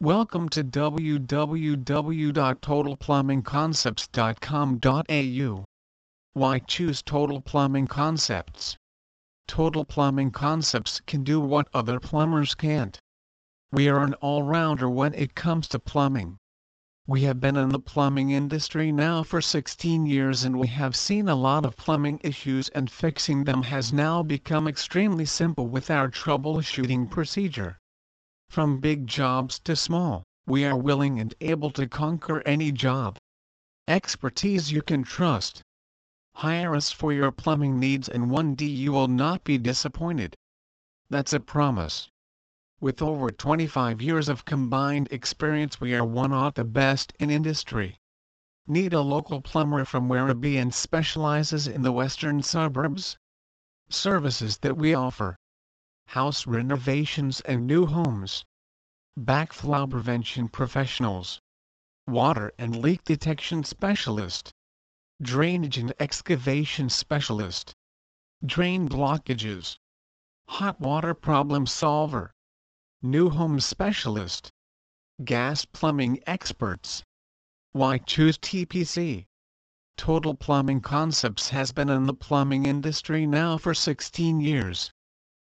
Welcome to www.totalplumbingconcepts.com.au. Why choose Total Plumbing Concepts? Total Plumbing Concepts can do what other plumbers can't. We are an all-rounder when it comes to plumbing. We have been in the plumbing industry now for 16 years and we have seen a lot of plumbing issues and fixing them has now become extremely simple with our troubleshooting procedure. From big jobs to small, we are willing and able to conquer any job. Expertise you can trust. Hire us for your plumbing needs and one day you will not be disappointed. That's a promise. With over 25 years of combined experience we are one of the best in industry. Need a local plumber from Werribee and specializes in the western suburbs? Services that we offer house renovations and new homes, backflow prevention professionals, water and leak detection specialist, drainage and excavation specialist, drain blockages, hot water problem solver, new home specialist, gas plumbing experts. Why choose TPC? Total Plumbing Concepts has been in the plumbing industry now for 16 years.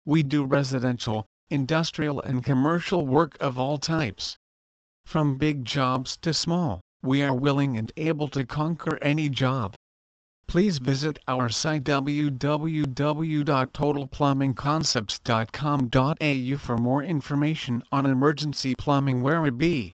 We do residential, industrial and commercial work of all types. From big jobs to small, we are willing and able to conquer any job. Please visit our site www.totalplumbingconcepts.com.au for more information on emergency plumbing Werribee.